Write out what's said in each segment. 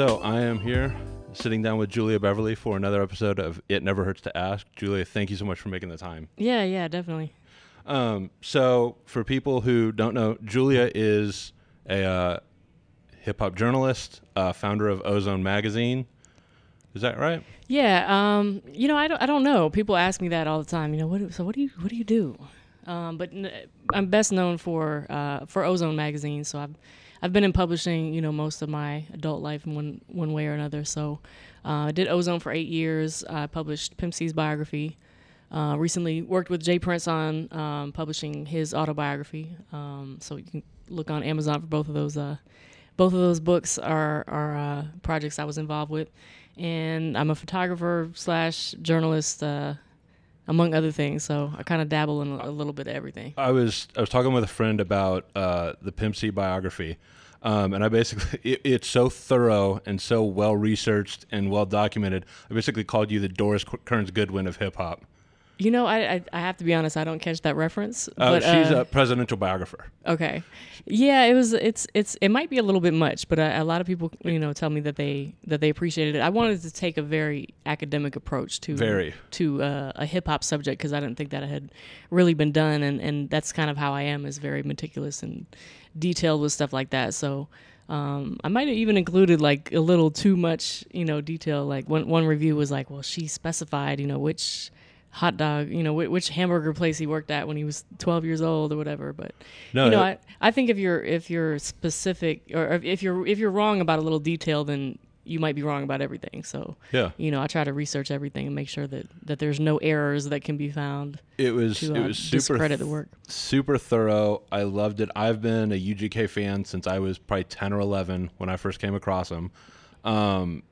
So I am here sitting down with Julia Beverly for another episode of It Never Hurts to Ask. Julia, thank you so much for making the time. Yeah, yeah, definitely. Um, so for people who don't know, Julia is a uh, hip hop journalist, uh, founder of Ozone Magazine. Is that right? Yeah, um, you know, I don't, I don't know. People ask me that all the time. You know, what? So what do you, what do you do? Um, but n- I'm best known for uh, for Ozone magazine. So I've I've been in publishing, you know, most of my adult life in one one way or another. So uh, I did Ozone for eight years. I published Pimp C's biography. Uh, recently worked with J Prince on um, publishing his autobiography. Um, so you can look on Amazon for both of those. Uh, both of those books are are uh, projects I was involved with, and I'm a photographer slash journalist, uh, among other things. So I kind of dabble in a, little bit of everything. I was I was talking with a friend about uh, the Pimp C biography. Um, and I basically, it, it's so thorough and so well researched and well documented. I basically called you the Doris Kearns Goodwin of hip hop. You know, I, I, I have to be honest. I don't catch that reference. Uh, but, she's uh, a presidential biographer. Okay, yeah, it was. It's it's it might be a little bit much, but a, a lot of people you know tell me that they that they appreciated it. I wanted to take a very academic approach to very to uh, a hip hop subject because I didn't think that had really been done, and and that's kind of how I am is very meticulous and detailed with stuff like that. So. Um, I might have even included like a little too much, you know, detail. Like one one review was like, well, she specified, you know, which hot dog, you know, which hamburger place he worked at when he was 12 years old or whatever. But no, you know, I, I think if you're if you're specific or if you're if you're wrong about a little detail, then you might be wrong about everything. So yeah, you know, I try to research everything and make sure that that there's no errors that can be found. It was to, it uh, was super discredit the work. super thorough. I loved it. I've been a UGK fan since I was probably 10 or 11 when I first came across him. Um,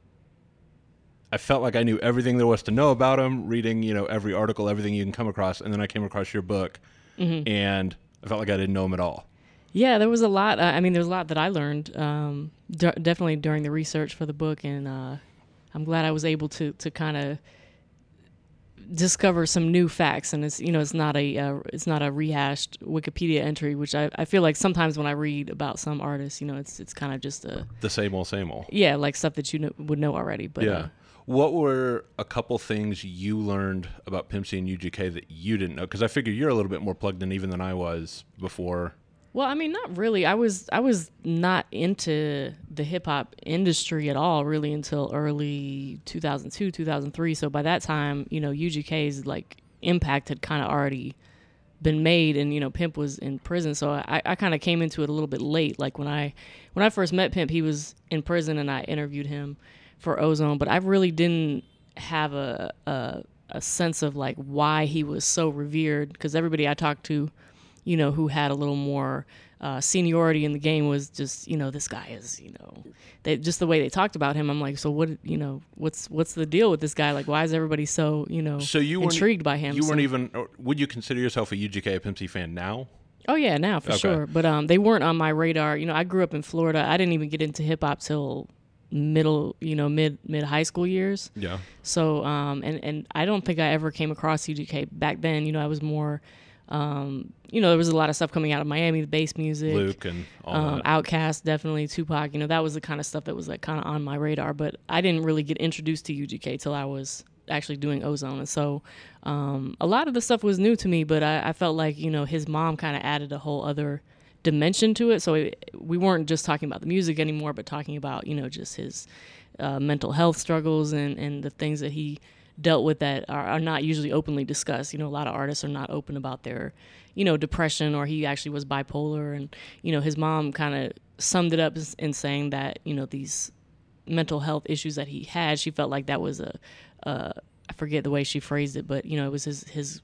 I felt like I knew everything there was to know about him, reading, you know, every article, everything you can come across, and then I came across your book, mm-hmm. and I felt like I didn't know him at all. Yeah, there was a lot. Uh, I mean, there's a lot that I learned, um, d- definitely during the research for the book, and uh, I'm glad I was able to to kind of discover some new facts. And it's you know, it's not a uh, it's not a rehashed Wikipedia entry, which I, I feel like sometimes when I read about some artists, you know, it's it's kind of just a the same old same old. Yeah, like stuff that you know, would know already. But yeah. What were a couple things you learned about Pimp C and UGK that you didn't know? Because I figure you're a little bit more plugged in even than I was before. Well, I mean, not really. I was I was not into the hip hop industry at all, really, until early 2002, 2003. So by that time, you know, UGK's like impact had kind of already been made, and you know, Pimp was in prison. So I, I kind of came into it a little bit late. Like when I when I first met Pimp, he was in prison, and I interviewed him for Ozone, but I really didn't have a, a, a sense of like why he was so revered because everybody I talked to, you know, who had a little more uh, seniority in the game was just you know this guy is you know they just the way they talked about him. I'm like, so what you know what's what's the deal with this guy? Like, why is everybody so you know so you intrigued by him? You so, weren't even. Would you consider yourself a UGK Pimp C fan now? Oh yeah, now for Okay. sure. But um, they weren't on my radar. You know, I grew up in Florida. I didn't even get into hip hop till middle, you know, mid mid high school years. Yeah. So um, and and I don't think I ever came across UGK back then. You know, I was more, um, you know, there was a lot of stuff coming out of Miami, the bass music, Luke and all um, that. Outkast, definitely Tupac. You know, that was the kind of stuff that was like kind of on my radar. But I didn't really get introduced to UGK till I was actually doing Ozone, and so um, a lot of the stuff was new to me. But I, I felt like you know his mom kind of added a whole other dimension to it. So we weren't just talking about the music anymore, but talking about you know just his uh, mental health struggles and and the things that he dealt with that are, are not usually openly discussed. You know, a lot of artists are not open about their, you know, depression or he actually was bipolar. And, you know, his mom kind of summed it up in saying that, you know, these mental health issues that he had, she felt like that was a, uh, I forget the way she phrased it, but, you know, it was his, his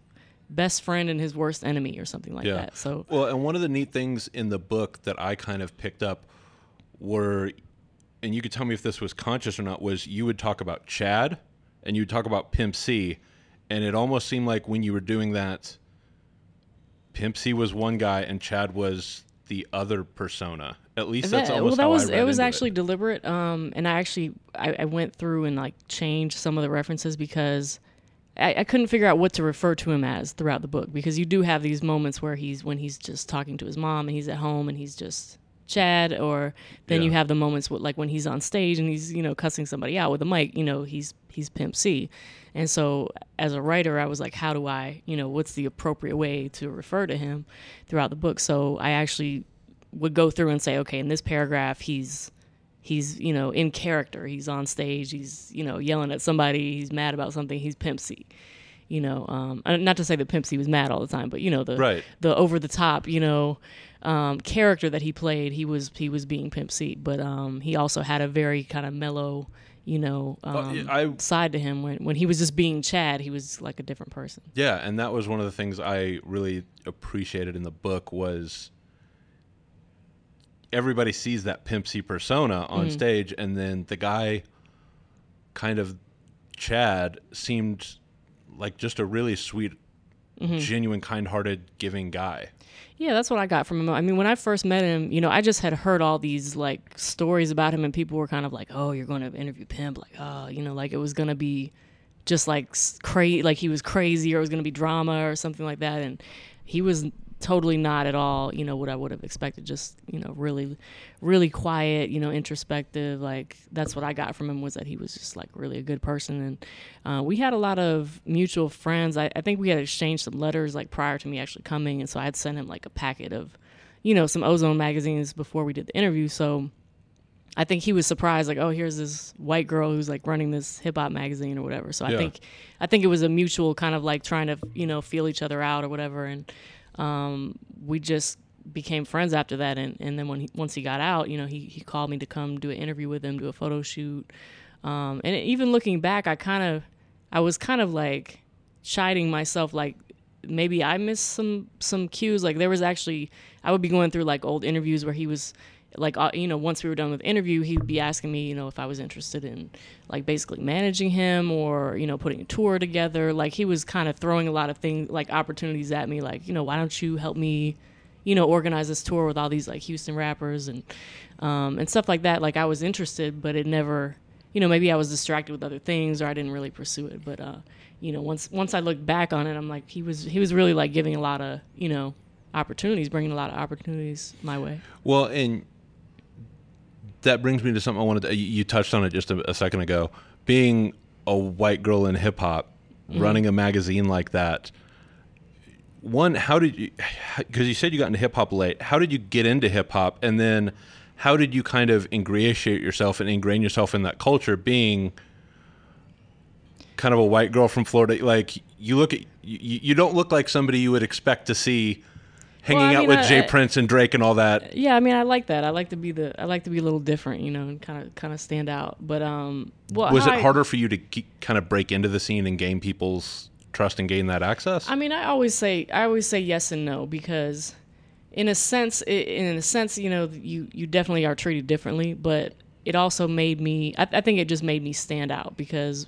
best friend and his worst enemy or something like Yeah. that. So, Well, and one of the neat things in the book that I kind of picked up were, and you could tell me if this was conscious or not, was you would talk about Chad and you would talk about Pimp C, and it almost seemed like when you were doing that, Pimp C was one guy and Chad was the other persona. At least that's That- almost well, that how was it was actually deliberate. Um, and I actually I, I went through and like changed some of the references because I, I couldn't figure out what to refer to him as throughout the book because you do have these moments where he's when he's just talking to his mom and he's at home and he's just Chad, or then you have the moments with like when he's on stage and he's you know cussing somebody out with a mic. You know, he's he's Pimp C. And so as a writer, I was like, how do I, you know, what's the appropriate way to refer to him throughout the book? So I actually would go through and say, okay, in this paragraph, he's he's you know in character. He's on stage. He's you know yelling at somebody. He's mad about something. He's pimp c. You know um not to say that pimp c was mad all the time but you know the Right. the over the top you know um character that he played he was he was being pimp c. But um he also had a very kind of mellow you know um, I side to him. When when he was just being chad he was like a different person. Yeah, and that was one of the things I really appreciated in the book was everybody sees that Pimp C persona on mm. stage, and then the guy, kind of Chad, seemed like just a really sweet, mm-hmm. genuine, kind-hearted, giving guy. Yeah, that's what I got from him. I mean, when I first met him, you know, I just had heard all these like stories about him, and people were kind of like, "Oh, you're going to interview Pimp," like, "Oh, you know, like it was going to be just like crazy, like he was crazy, or it was going to be drama or something like that." And he was totally not at all, you know, what I would have expected. Just you know, really, really quiet, you know, introspective. Like that's what I got from him was that he was just like really a good person, and uh, we had a lot of mutual friends. I, I think we had exchanged some letters like prior to me actually coming, and so I had sent him like a packet of, you know, some Ozone magazines before we did the interview. So I think he was surprised, like, oh, here's this white girl who's like running this hip hop magazine or whatever. So Yeah. I think, I think it was a mutual kind of like trying to, you know, feel each other out or whatever, and um, we just became friends after that. And, and then when he, once he got out, you know, he he called me to come do an interview with him, do a photo shoot. Um, and even looking back, I kind of, I was kind of like chiding myself, like maybe I missed some some cues. Like there was actually, I would be going through like old interviews where he was, like uh, you know, once we were done with the interview, he'd be asking me, you know, if I was interested in like basically managing him or you know putting a tour together. Like he was kind of throwing a lot of things, like opportunities at me, like you know, why don't you help me, you know, organize this tour with all these like Houston rappers and um, and stuff like that. Like I was interested, but it never, you know, maybe I was distracted with other things or I didn't really pursue it. But uh, you know, once once I look back on it, I'm like, he was he was really like giving a lot of you know opportunities, bringing a lot of opportunities my way. Well, and that brings me to something I wanted to, you touched on it just a, a second ago. Being a white girl in hip hop, mm-hmm. running a magazine like that. One, how did you, because you said you got into hip hop late, how did you get into hip hop? And then how did you kind of ingratiate yourself and ingrain yourself in that culture being kind of a white girl from Florida? Like, you look at, you, you don't look like somebody you would expect to see hanging Well, I out mean, with I- J Prince and Drake and all that. Yeah, I mean, I like that. I like to be the I like to be a little different, you know, and kind of kind of stand out. But um, well, was it harder for you to ke- kind of break into the scene and gain people's trust and gain that access? I mean, I always say I always say yes and no because, in a sense, in a sense, you know, you you definitely are treated differently, but it also made me. I, I think it just made me stand out because,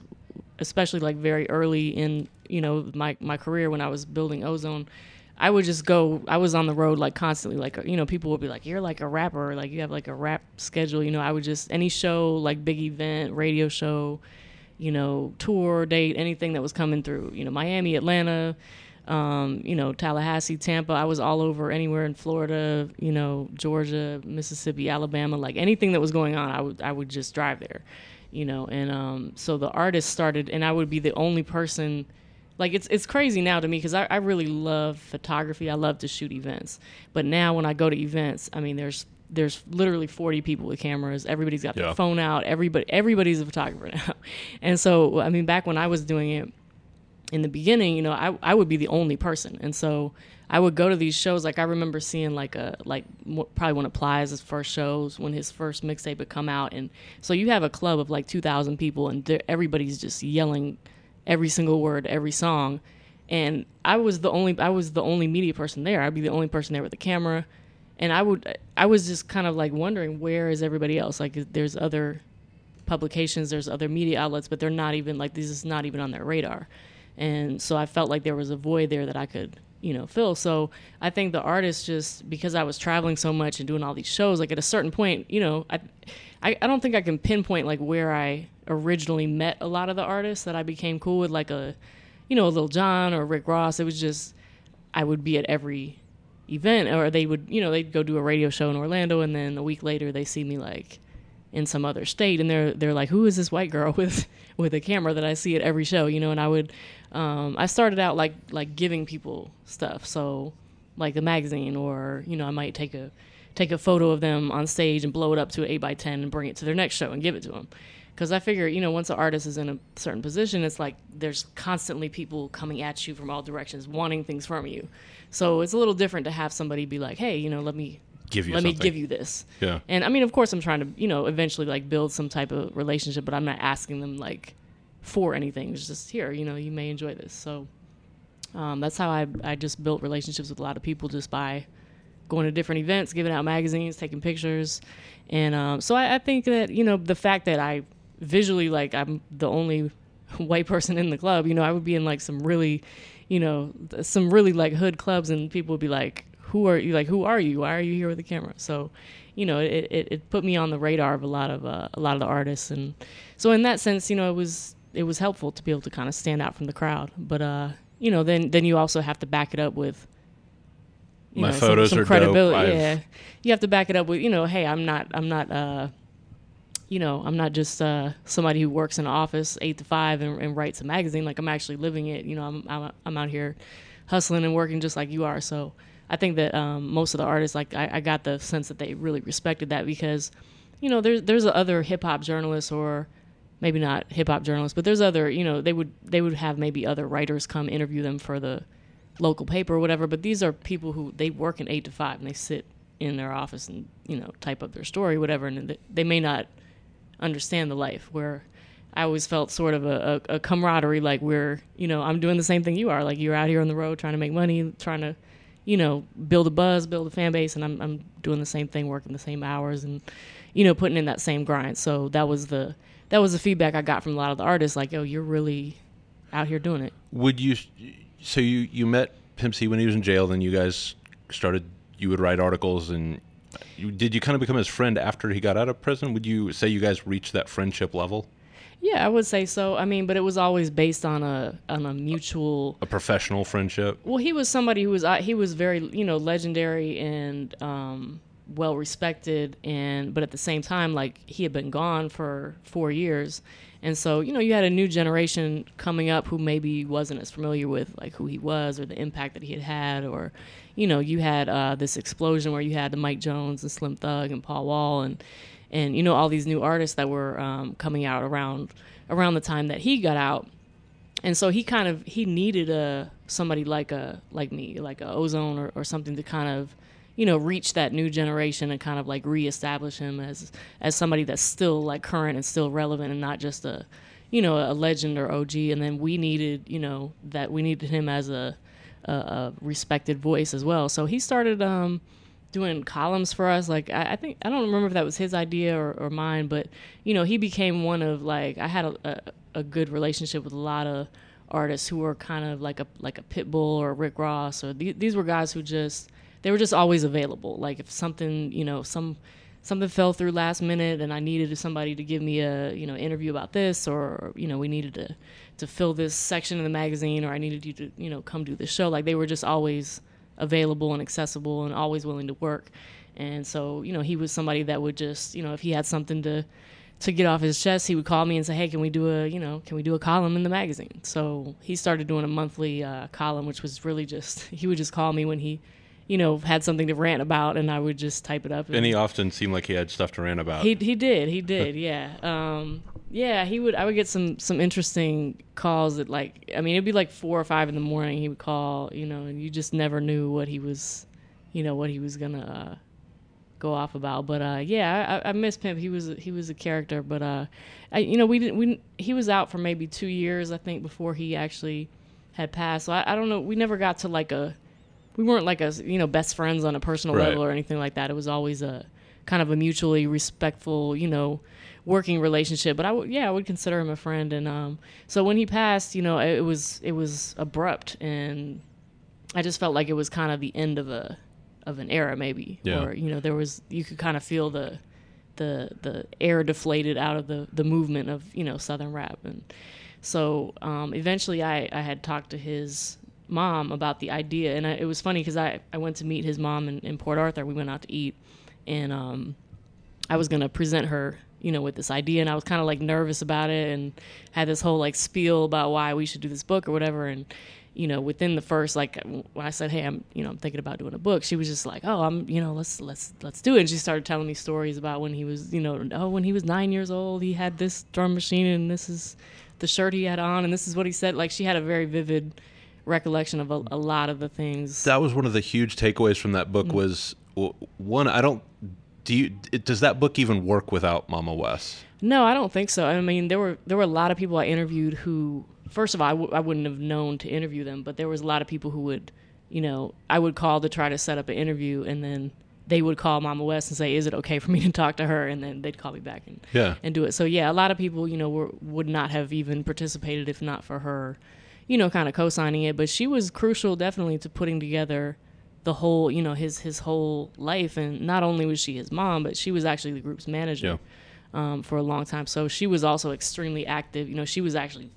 especially like very early in you know my my career when I was building Ozone. I would just go. I was on the road like constantly. Like you know, people would be like, "You're like a rapper. Like you have like a rap schedule." You know, I would just any show like big event, radio show, you know, tour date, anything that was coming through. You know, Miami, Atlanta, um, you know, Tallahassee, Tampa. I was all over anywhere in Florida, you know, Georgia, Mississippi, Alabama, like anything that was going on, I would I would just drive there. You know, and um, so the artist started, and I would be the only person. Like it's it's crazy now to me because I, I really love photography. I love to shoot events, but now when I go to events, I mean, there's there's literally 40 people with cameras. Everybody's got Yeah. their phone out. Everybody everybody's a photographer now, and so I mean, back when I was doing it, in the beginning, you know, I, I would be the only person. And so I would go to these shows. Like I remember seeing like a, like probably one of Plies' first shows when his first mixtape would come out. And so you have a club of like 2,000 people and everybody's just yelling every single word, every song. And I was the only, I was the only media person there. I'd be the only person there with the camera. And I would, I was just kind of like wondering where is everybody else? Like there's other publications, there's other media outlets, but they're not even like this is not even on their radar. And so I felt like there was a void there that I could, you know, fill. So I think the artist just because I was traveling so much and doing all these shows, like at a certain point, you know, I I, I don't think I can pinpoint like where I originally met a lot of the artists that I became cool with, like a you know, a Lil Jon or Rick Ross. It was just I would be at every event or they would you know they'd go do a radio show in Orlando and then a week later they see me like in some other state and they're they're like who is this white girl with with a camera that I see at every show? You know and I would um, I started out like like giving people stuff. So like a magazine or you know I might take a take a photo of them on stage and blow it up to an 8 by 10 and bring it to their next show and give it to them because I figure, you know, once an artist is in a certain position, it's like there's constantly people coming at you from all directions, wanting things from you. So it's a little different to have somebody be like, "Hey, you know, let me Give you let something. me give you this." Yeah. And I mean, of course, I'm trying to, you know, eventually like build some type of relationship, but I'm not asking them like for anything. It's just here, you know, you may enjoy this. So um, that's how I I just built relationships with a lot of people just by going to different events, giving out magazines, taking pictures, and um, so I, I think that you know the fact that I visually like I'm the only white person in the club, you know, I would be in like some really, you know, some really like hood clubs, and people would be like, "Who are you? Like, who are you? Why are you here with a camera?" So, you know, it, it, it put me on the radar of a lot of uh, a lot of the artists, and so in that sense, you know, it was it was helpful to be able to kind of stand out from the crowd. But uh, you know, then then you also have to back it up with. you My know, photos some are dope. credibility. I've- Yeah, you have to back it up with you know, hey, I'm not, I'm not, uh, you know, I'm not just uh, somebody who works in an office eight to five and, and writes a magazine. Like I'm actually living it. You know, I'm, I'm I'm out here hustling and working just like you are. So I think that um, most of the artists, like I, I got the sense that they really respected that because, you know, there's there's other hip hop journalists or maybe not hip hop journalists, but there's other, you know, they would they would have maybe other writers come interview them for the local paper or whatever. But these are people who they work in eight to five and they sit in their office and you know type up their story, whatever, and they- they may not understand the life where I always felt sort of a, a, a camaraderie, like we're, you know, I'm doing the same thing you are. Like you're out here on the road trying to make money, trying to, you know, build a buzz, build a fan base, and I'm, I'm doing the same thing, working the same hours, and, you know, putting in that same grind. So that was the that was the feedback I got from a lot of the artists, like, oh, you're really out here doing it. Would you? So you you met Pimp C when he was in jail. Then you guys started. You would write articles, and you, did you kind of become his friend after he got out of prison? Would you say you guys reached that friendship level, Yeah, I would say so. I mean, but it was always based on a on a mutual a professional friendship? Well, he was somebody who was uh, he was very you know legendary and um, well respected, and but at the same time, like he had been gone for four years, and so you know you had a new generation coming up who maybe wasn't as familiar with like who he was or the impact that he had had, or you know you had uh, this explosion where you had the Mike Jones and Slim Thug and Paul Wall and and you know all these new artists that were um, coming out around around the time that he got out. And so he kind of he needed a somebody like a like me like a ozone or, or something to kind of you know reach that new generation and kind of like reestablish him as as somebody that's still like current and still relevant and not just a you know a legend or og and then we needed you know that we needed him as a a, a respected voice as well so he started um doing columns for us. Like I, I think I don't remember if that was his idea or, or mine, but you know he became one of like I had a, a, a good relationship with a lot of artists who were kind of like a like a Pitbull or Rick Ross or th- these were guys who just they were just always available. Like if something you know some something fell through last minute and I needed somebody to give me a you know interview about this or you know we needed to to fill this section in the magazine or I needed you to you know come do this show. Like they were just always available and accessible and always willing to work. And so, you know, he was somebody that would just, you know, if he had something to to get off his chest, he would call me and say, "Hey, can we do a, you know, can we do a column in the magazine?" So he started doing a monthly uh, column, which was really just he would just call me when he, you know, had something to rant about, and I would just type it up. And he often seemed like he had stuff to rant about. He he did he did yeah um yeah he would I would get some some interesting calls that like I mean it'd be like four or five in the morning he would call you know and you just never knew what he was you know what he was gonna uh, go off about but uh yeah I, I miss Pimp he was he was a character but uh I, you know we didn't we he was out for maybe two years I think before he actually had passed so I, I don't know we never got to like a we weren't like a you know best friends on a personal Right. level or anything like that. It was always a kind of a mutually respectful, you know, working relationship. But I would yeah, I would consider him a friend. And um, so when he passed, you know, it was it was abrupt, and I just felt like it was kind of the end of a of an era, maybe. Yeah. Or you know, there was you could kind of feel the the the air deflated out of the the movement of you know southern rap and so um, eventually I, I had talked to his mom about the idea, and I, it was funny because I I went to meet his mom in, in Port Arthur. We went out to eat, and um, I was gonna present her you know, with this idea. And I was kind of like nervous about it and had this whole like spiel about why we should do this book or whatever. And, you know, within the first, like when I said, Hey, I'm, you know, I'm thinking about doing a book, she was just like, Oh, I'm, you know, let's, let's, let's do it. And she started telling me stories about when he was, you know, oh, when he was nine years old, he had this drum machine and this is the shirt he had on and this is what he said. Like she had a very vivid recollection of a, a lot of the things. That was one of the huge takeaways from that book mm-hmm. was one, I don't do you does that book even work without Mama Wes? No, I don't think so. I mean, there were there were a lot of people I interviewed who, first of all, I w- I wouldn't have known to interview them, but there was a lot of people who would, you know, I would call to try to set up an interview, and then they would call Mama Wes and say, "Is it okay for me to talk to her?" And then they'd call me back and yeah. and do it. So yeah, a lot of people, you know, were, would not have even participated if not for her, you know, kind of co-signing it. But she was crucial, definitely, to putting together the whole, you know, his his whole life. And not only was she his mom, but she was actually the group's manager. Yeah. Um, for a long time. So she was also extremely active. You know, she was actually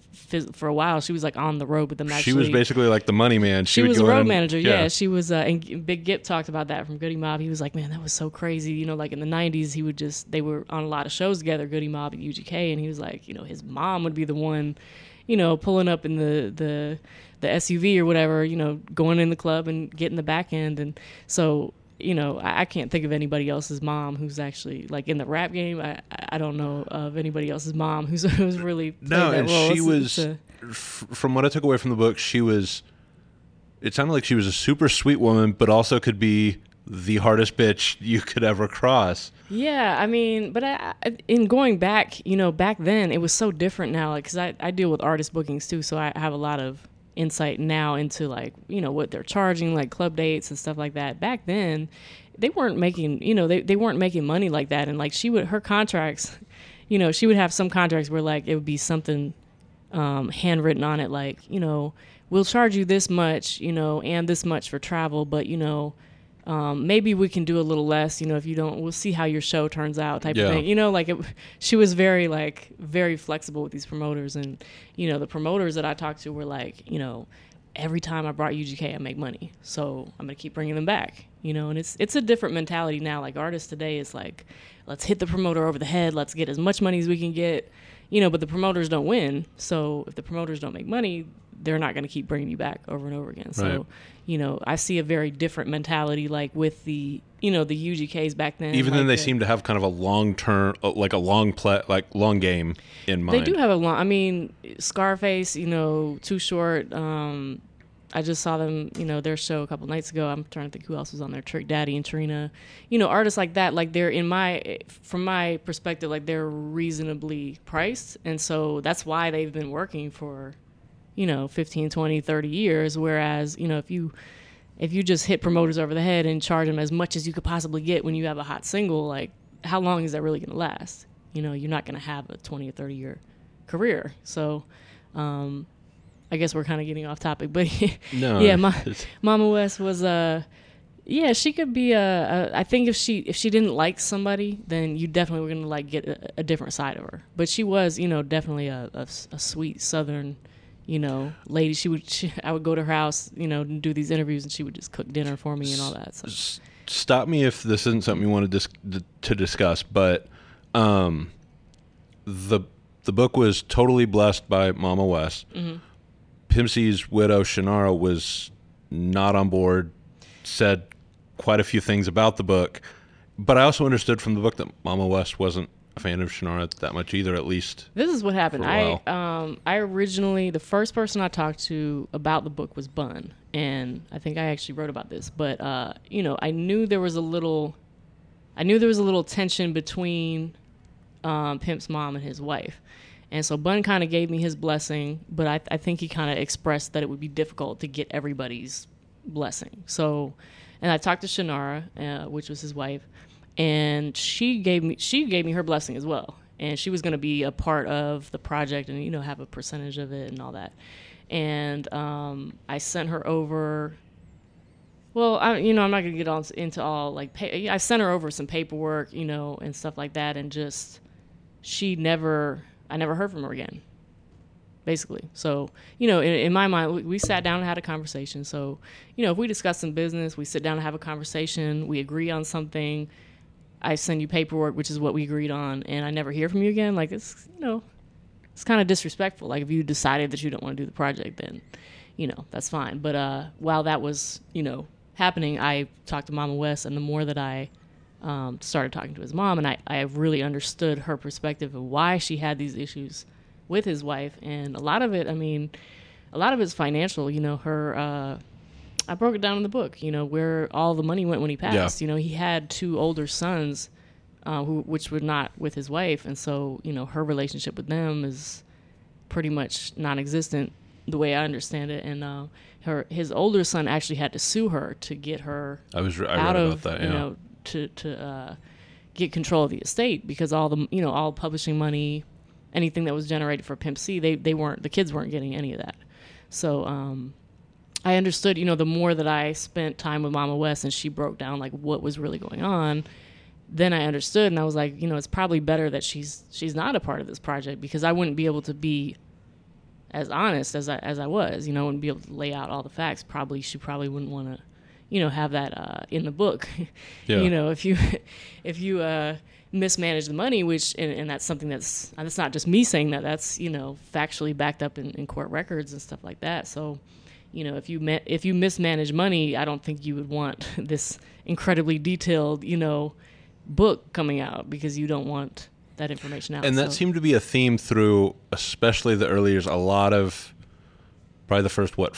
for a while. She was like on the road with them. Actually. She was basically like the money man. She, she was a road manager. Yeah. yeah. she was. Uh, and Big Gipp talked about that from Goodie Mob. He was like, man, that was so crazy. You know, like in the '90s, he would just they were on a lot of shows together, Goodie Mob and UGK, and he was like, you know, his mom would be the one, you know, pulling up in the the the SUV or whatever, you know, going in the club and getting the back end. And so, you know, I, I, can't think of anybody else's mom who's actually like in the rap game. I, I don't know of anybody else's mom who's, who's really no. and role. she it's, was, it's a, f- from what I took away from the book, she was. It sounded like she was a super sweet woman, but also could be the hardest bitch you could ever cross. Yeah, I mean, but I, in going back, you know, back then it was so different now, like because I, I deal with artist bookings too, so I have a lot of insight now into like you know what they're charging like club dates and stuff like that back then they weren't making you know they, they weren't making money like that and like she would her contracts you know she would have some contracts where like it would be something um, handwritten on it like you know we'll charge you this much you know and this much for travel but you know um, maybe we can do a little less, you know, if you don't, we'll see how your show turns out type yeah. of thing. You know, like it, she was very like very flexible with these promoters and, you know, the promoters that I talked to were like, you know, every time I brought UGK, I make money. So I'm going to keep bringing them back, you know, and it's, it's a different mentality now. Like artists today is like, let's hit the promoter over the head. Let's get as much money as we can get, you know, but the promoters don't win. So if the promoters don't make money, they're not going to keep bringing you back over and over again. So, right you know, I see a very different mentality like with the, you know, the UGKs back then. Even like then, they the, seem to have kind of a long term, uh, like a long play, like long game in mind. They do have a long. I mean, Scarface, you know, Too Short. Um, I just saw them, you know, their show a couple nights ago. I'm trying to think who else was on there. Trick Daddy and Trina, you know, artists like that. Like they're in my, from my perspective, like they're reasonably priced, and so that's why they've been working for you know 15 20 30 years whereas you know if you if you just hit promoters over the head and charge them as much as you could possibly get when you have a hot single like how long is that really going to last? You know you're not going to have a 20 or 30 year career. So um, i guess we're kind of getting off topic but no, yeah my, mama Wes was uh yeah she could be a, a i think if she if she didn't like somebody then you definitely were going to like get a, a, different side of her. But she was you know definitely a, a, a sweet southern you know, lady. She would. She, I would go to her house, you know, and do these interviews, and she would just cook dinner for me and all that. So. Stop me if this isn't something you want to dis- to discuss, but um, the the book was totally blessed by Mama Wes. Mm-hmm. Pimp C's widow Chinara was not on board. Said quite a few things about the book, but I also understood from the book that Mama Wes wasn't a fan of Chinara that much either. At least this is what happened. I um I originally the first person I talked to about the book was Bun, and I think I actually wrote about this. But uh, you know, I knew there was a little, I knew there was a little tension between um, Pimp's mom and his wife. And so Bun kind of gave me his blessing, but I, I think he kind of expressed that it would be difficult to get everybody's blessing. So, and I talked to Chinara, uh, which was his wife, and she gave me she gave me her blessing as well and she was going to be a part of the project and you know have a percentage of it and all that and um, i sent her over well I, you know i'm not going to get into all like pay, i sent her over some paperwork you know and stuff like that and just she never i never heard from her again basically. So, you know, in, in my mind, we, we sat down and had a conversation. So, you know, if we discuss some business, we sit down and have a conversation, we agree on something. I send you paperwork, which is what we agreed on, and I never hear from you again. Like it's, you know, it's kind of disrespectful. Like if you decided that you don't want to do the project, then, you know, that's fine. But uh, while that was, you know, happening, I talked to Mama Wes, and the more that I um, started talking to his mom, and I, I really understood her perspective of why she had these issues with his wife, and a lot of it, I mean, a lot of it's financial. You know, her. Uh, I broke it down in the book. You know, where all the money went when he passed. Yeah. You know, he had two older sons, uh, who which were not with his wife, and so you know her relationship with them is pretty much non-existent the way I understand it. And uh, her his older son actually had to sue her to get her I was. re- I out read of about that. you know to to uh, get control of the estate because all the you know all publishing money, anything that was generated for Pimp C, they they weren't the kids weren't getting any of that. So um, I understood you know the more that I spent time with Mama Wes and she broke down like what was really going on. Then I understood, and I was like, you know, it's probably better that she's she's not a part of this project because I wouldn't be able to be as honest as I as I was, you know, and be able to lay out all the facts. Probably she probably wouldn't want to, you know, have that uh, in the book. Yeah. you know, if you if you uh, mismanage the money, which and, and that's something that's and it's not just me saying that. That's you know factually backed up in, in court records and stuff like that. So. You know, if you ma- if you mismanage money, I don't think you would want this incredibly detailed, you know, book coming out because you don't want that information out. and that So- seemed to be a theme through, especially the early years. A lot of, probably the first what,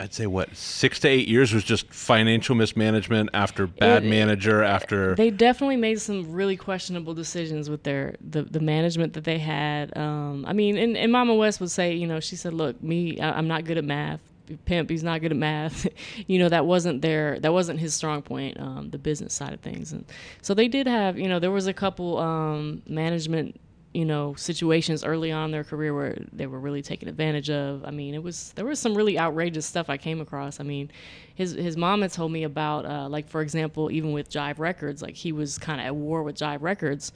I'd say what six to eight years was just financial mismanagement after bad It- manager after. they definitely made some really questionable decisions with their the, the management that they had. Um, I mean, and, and Mama Wes would say, you know, she said, "Look, me, I, I'm not good at math. Pimp, he's not good at math. you know, that wasn't their that wasn't his strong point, um, the business side of things. And so they did have, you know, there was a couple um, management." You know, situations early on in their career where they were really taken advantage of. I mean, it was there was some really outrageous stuff I came across. I mean, his his mom had told me about uh, like for example even with jive records like he was kind of at war with jive records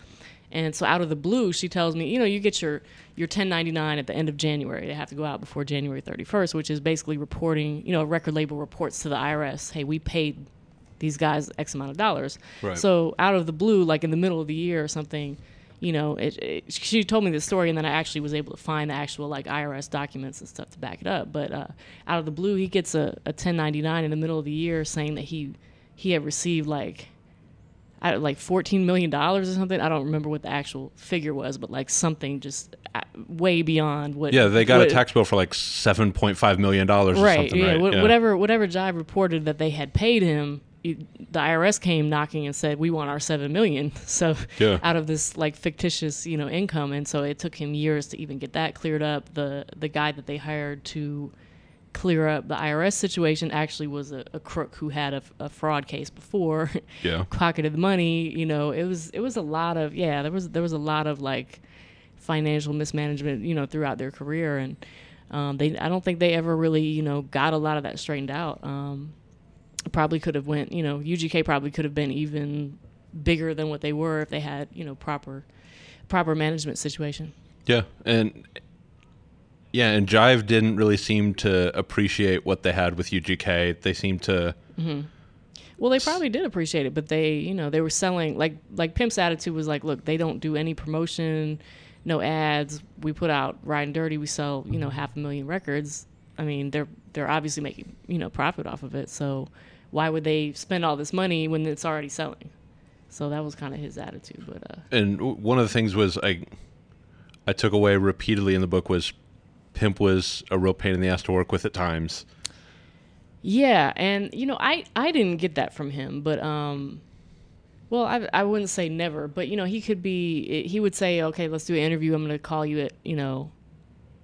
and so out of the blue she tells me you know you get your your 1099 at the end of january they have to go out before january 31st which is basically reporting you know a record label reports to the irs hey we paid these guys x amount of dollars Right. so out of the blue like in the middle of the year or something you know it, it, she told me the story and then i actually was able to find the actual like irs documents and stuff to back it up. But uh, out of the blue he gets a, a 1099 in the middle of the year saying that he he had received like I, like 14 million dollars or something. I don't remember what the actual figure was but like something just uh, way beyond what yeah, they got what- a tax bill for like seven point five million dollars or right yeah, right? wha- whatever whatever jive reported that they had paid him the irs came knocking and said we want our seven million so Yeah. out of this like fictitious you know income and so it took him years to even get that cleared up the the guy that they hired to clear up the irs situation actually was a, a crook who had a, a fraud case before Yeah. pocketed the money you know it was it was a lot of yeah there was there was a lot of like financial mismanagement you know throughout their career and um, they I don't think they ever really you know got a lot of that straightened out um, probably could have went you know UGK probably could have been even bigger than what they were if they had you know proper proper management situation Yeah, and yeah, and Jive didn't really seem to appreciate what they had with UGK. They seemed to mm-hmm. Well, they probably did appreciate it, but they, you know, they were selling like like Pimp's attitude was like, look, they don't do any promotion, no ads. We put out Riding Dirty, we sell, you know, mm-hmm. half a million records. I mean, they're they're obviously making, you know, profit off of it. So why would they spend all this money when it's already selling? So that was kind of his attitude, but uh and one of the things was I I took away repeatedly in the book was Pimp was a real pain in the ass to work with at times. Yeah, and you know, I I didn't get that from him, but um, well, I I wouldn't say never, but you know, he could be. He would say, okay, let's do an interview. I'm going to call you at you know,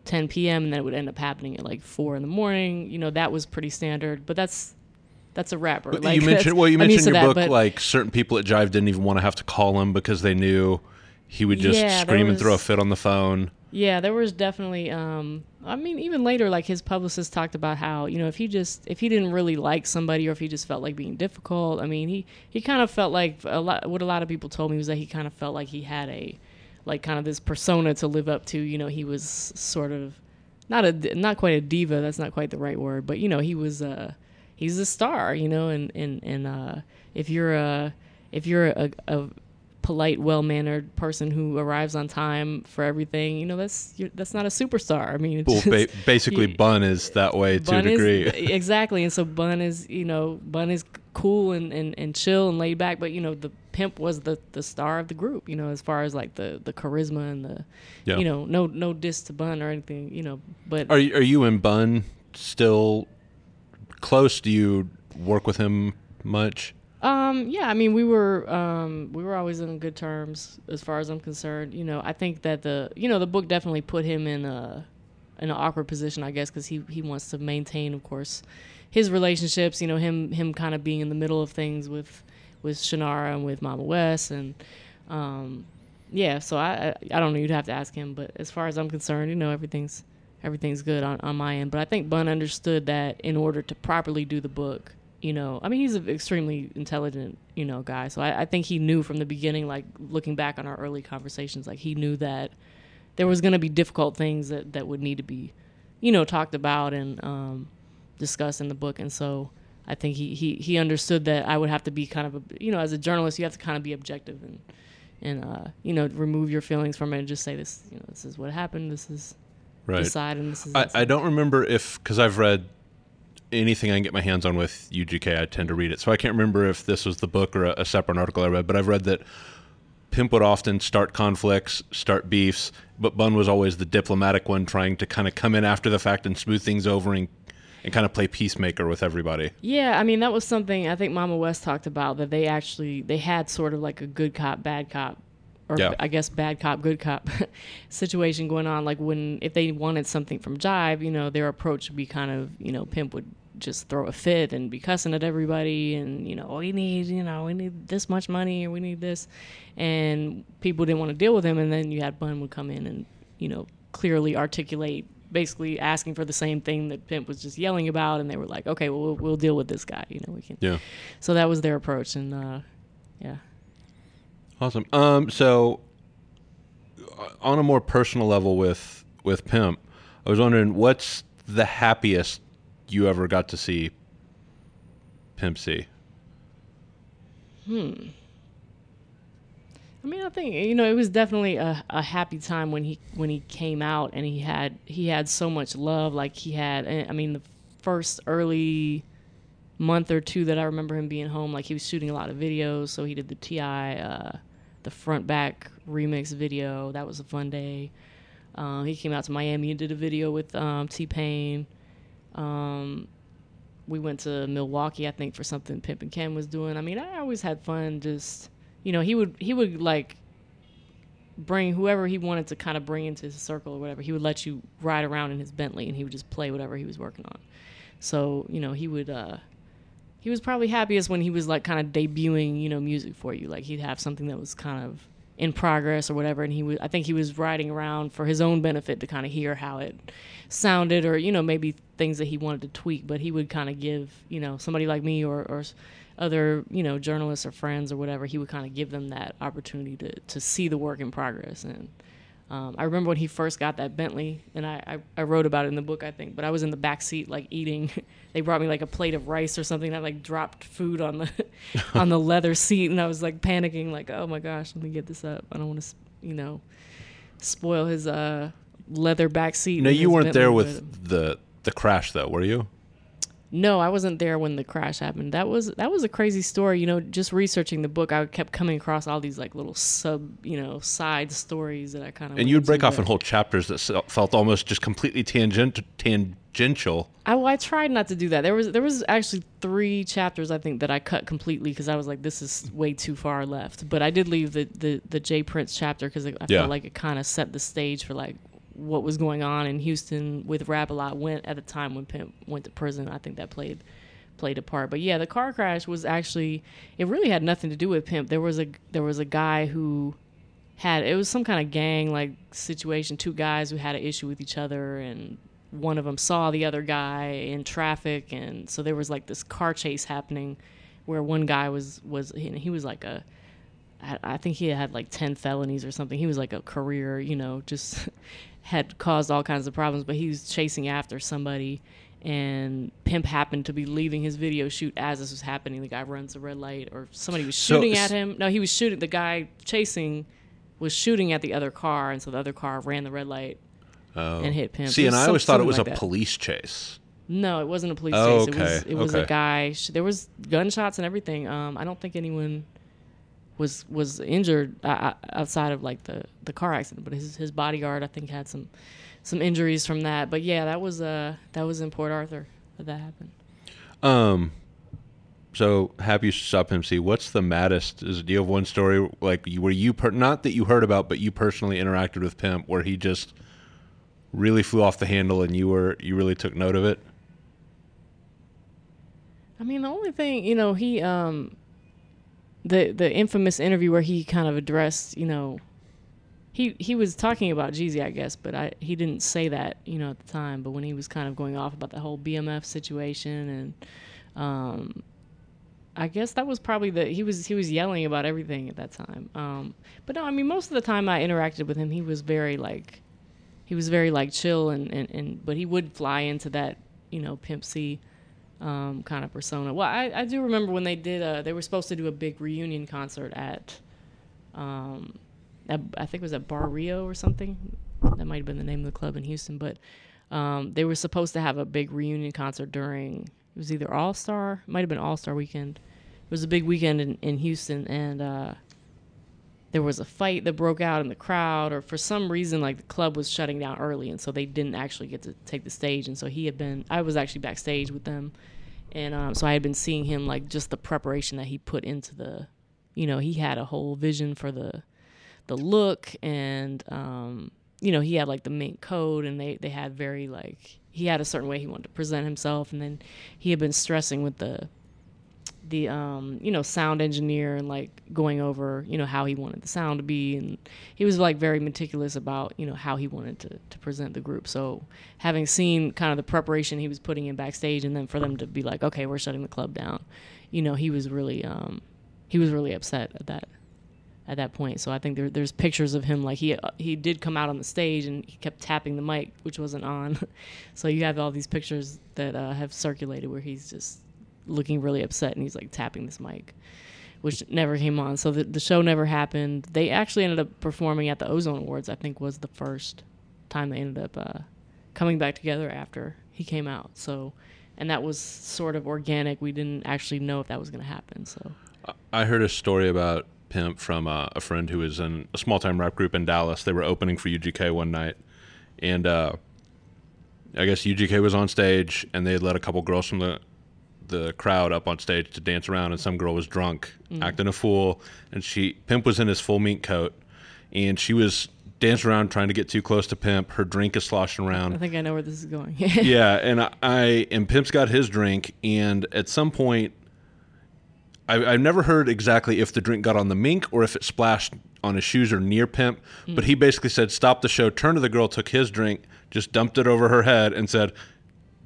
10 p.m. and then it would end up happening at like four in the morning. You know, that was pretty standard, but that's that's a rapper. Like, you mentioned well, you mentioned used in to your that, book but- like certain people at Jive didn't even want to have to call him because they knew he would just Yeah, scream and throw a fit on the phone. Yeah, there was definitely. Um, I mean, even later, like his publicist talked about how you know if he just if he didn't really like somebody or if he just felt like being difficult. I mean, he he kind of felt like a lot. What a lot of people told me was that he kind of felt like he had a like kind of this persona to live up to. You know, he was sort of not a not quite a diva. That's not quite the right word, but you know, he was uh he's a star. You know, and and and uh, if you're a if you're a, a polite, well mannered person who arrives on time for everything, you know that's that's not a superstar. I mean, well, ba- basically, Bun is that way to a degree. Is, exactly, and so Bun is you know Bun is cool and, and, and chill and laid back, but you know the pimp was the, the star of the group. You know, as far as like the, the charisma and the yeah. you know no no diss to Bun or anything. You know, but are you, are you and Bun still close? Do you work with him much? Um, yeah, I mean, we were um, we were always on good terms as far as I'm concerned. You know, I think that the you know the book definitely put him in a in an awkward position, I guess, because he he wants to maintain, of course, his relationships. You know, him him kind of being in the middle of things with with Chinara and with Mama Wes, and um, yeah. So I I don't know. You'd have to ask him, but as far as I'm concerned, you know, everything's everything's good on on my end. But I think Bun understood that in order to properly do the book you know, I mean, he's an extremely intelligent, you know, guy. So I, I, think he knew from the beginning, like looking back on our early conversations, like he knew that there was going to be difficult things that, that would need to be, you know, talked about and um, discussed in the book. And so I think he, he, he understood that I would have to be kind of, a, you know, as a journalist, you have to kind of be objective and, and, uh, you know, remove your feelings from it and just say this, you know, this is what happened. This is right. side and this is, I, I don't remember if, cause I've read anything I can get my hands on with UGK, I tend to read it. So I can't remember if this was the book or a, a separate article I read, but I've read that Pimp would often start conflicts, start beefs, but Bun was always the diplomatic one, trying to kind of come in after the fact and smooth things over and and kind of play peacemaker with everybody. Yeah, I mean that was something I think Mama Wes talked about that they actually they had sort of like a good cop bad cop or yeah. I guess bad cop good cop situation going on like when if they wanted something from Jive, you know, their approach would be kind of, you know, Pimp would just throw a fit and be cussing at everybody and you know we need you know we need this much money or we need this. And people didn't want to deal with him and then you had bun would come in and you know clearly articulate basically asking for the same thing that pimp was just yelling about and they were like okay well we'll, we'll deal with this guy you know we can yeah. So that was their approach and uh yeah awesome um so on a more personal level with with pimp i was wondering what's the happiest you ever got to see Pimp C? Hmm. I mean, I think you know it was definitely a, a happy time when he when he came out and he had he had so much love. Like he had, eh, I mean, the first early month or two that I remember him being home, like he was shooting a lot of videos. So he did the T.I., uh, the front back remix video. That was a fun day. Uh, he came out to Miami and did a video with um, T Pain. Um, we went to Milwaukee, I think, for something Pimp and Ken was doing. I mean, I always had fun. Just you know, he would he would like bring whoever he wanted to kind of bring into his circle or whatever. He would let you ride around in his Bentley, and he would just play whatever he was working on. So you know, he would. uh he was probably happiest when he was like kind of debuting, you know, music for you. Like he'd have something that was kind of in progress or whatever and he was I think he was riding around for his own benefit to kind of hear how it sounded or you know maybe things that he wanted to tweak but he would kind of give you know somebody like me or, or other you know journalists or friends or whatever he would kind of give them that opportunity to to see the work in progress and um, I remember when he first got that Bentley, and I, I, I, wrote about it in the book, I think. But I was in the back seat, like eating. they brought me like a plate of rice or something. And I like dropped food on the on the leather seat, and I was like panicking, like, oh my gosh, let me get this up. I don't want to, you know, spoil his uh, leather back seat. No, you weren't Bentley, there with the the crash, though, were you? No, I wasn't there when the crash happened. That was that was a crazy story. You know, just researching the book, I kept coming across all these like little sub, you know, side stories that I kind of. And you'd break off in whole chapters that felt almost just completely tangent tangential. I, well, I tried not to do that. There was there was actually three chapters I think that I cut completely because I was like, this is way too far left. But I did leave the the, the J Prince chapter because I yeah. felt like it kind of set the stage for like what was going on in Houston with Rap-A-Lot went at the time when Pimp went to prison. I think that played played a part. But yeah, the car crash was actually it really had nothing to do with Pimp. There was a there was a guy who had it was some kind of gang like situation. Two guys who had an issue with each other, and one of them saw the other guy in traffic, and so there was like this car chase happening, where one guy was was he was like a I think he had like ten felonies or something. He was like a career, you know, just had caused all kinds of problems. But he was chasing after somebody, and Pimp happened to be leaving his video shoot as this was happening. The guy runs a red light, or somebody was So- shooting at him. No, he was shooting. The guy chasing was shooting at the other car, and so the other car ran the red light and hit Pimp. See, and I always thought it was like a that. police chase. No, it wasn't a police Oh, chase. It was it was okay. a guy. sh- There was gunshots and everything. Um, I don't think anyone was was injured uh, uh, outside of like the the car accident, but his his bodyguard I think had some some injuries from that. But yeah, that was uh that was in Port Arthur that that happened. Um, so happy stop MC. What's the maddest? Is do you have one story like you, where you per, not that you heard about, but you personally interacted with Pimp, where he just really flew off the handle and you were you really took note of it? I mean, the only thing, you know, he um the the infamous interview where he kind of addressed, you know, he he was talking about Jeezy, I guess, but I he didn't say that, you know, at the time, but when he was kind of going off about the whole BMF situation and um I guess that was probably the he was he was yelling about everything at that time. Um but no, I mean most of the time I interacted with him, he was very like he was very like chill and and, and but he would fly into that, you know, Pimp C um, kind of persona. Well, I, I do remember when they did. Uh, they were supposed to do a big reunion concert at, um, at, I think it was at Bar Rio or something. That might have been the name of the club in Houston. But um, they were supposed to have a big reunion concert during. It was either All Star, might have been All Star weekend. It was a big weekend in, in Houston, and uh, there was a fight that broke out in the crowd, or for some reason, like the club was shutting down early, and so they didn't actually get to take the stage. And so he had been, I was actually backstage with them, and um, so I had been seeing him like just the preparation that he put into the, you know, he had a whole vision for the, the look, and um, you know, he had like the mink coat, and they they had very like he had a certain way he wanted to present himself, and then he had been stressing with the the um you know sound engineer and like going over you know how he wanted the sound to be. And he was like very meticulous about you know how he wanted to, to present the group. So having seen kind of the preparation he was putting in backstage and then for them to be like okay we're shutting the club down you know he was really um he was really upset at that at that point. So i think there, there's pictures of him like he he did come out on the stage and he kept tapping the mic which wasn't on. So you have all these pictures that uh, have circulated where he's just looking really upset and he's like tapping this mic which never came on. So the, the show never happened. They actually ended up performing at the ozone awards i think was the first time they ended up uh, coming back together after he came out. So and that was sort of organic. We didn't actually know if that was going to happen so. I heard a story about Pimp from uh, a friend who was in a small time rap group in Dallas. They were opening for UGK one night, and uh, I guess UGK was on stage, and they had let a couple girls from the the crowd up on stage to dance around, and some girl was drunk, mm. acting a fool, and she Pimp was in his full mink coat, and she was dancing around trying to get too close to Pimp. Her drink is sloshing around i think i know where this is going yeah, and I, I and Pimp's got his drink, and at some point, I, I've never heard exactly if the drink got on the mink or if it splashed on his shoes or near Pimp. But mm. he basically said, "Stop the show." Turned to the girl, took his drink, just dumped it over her head, and said,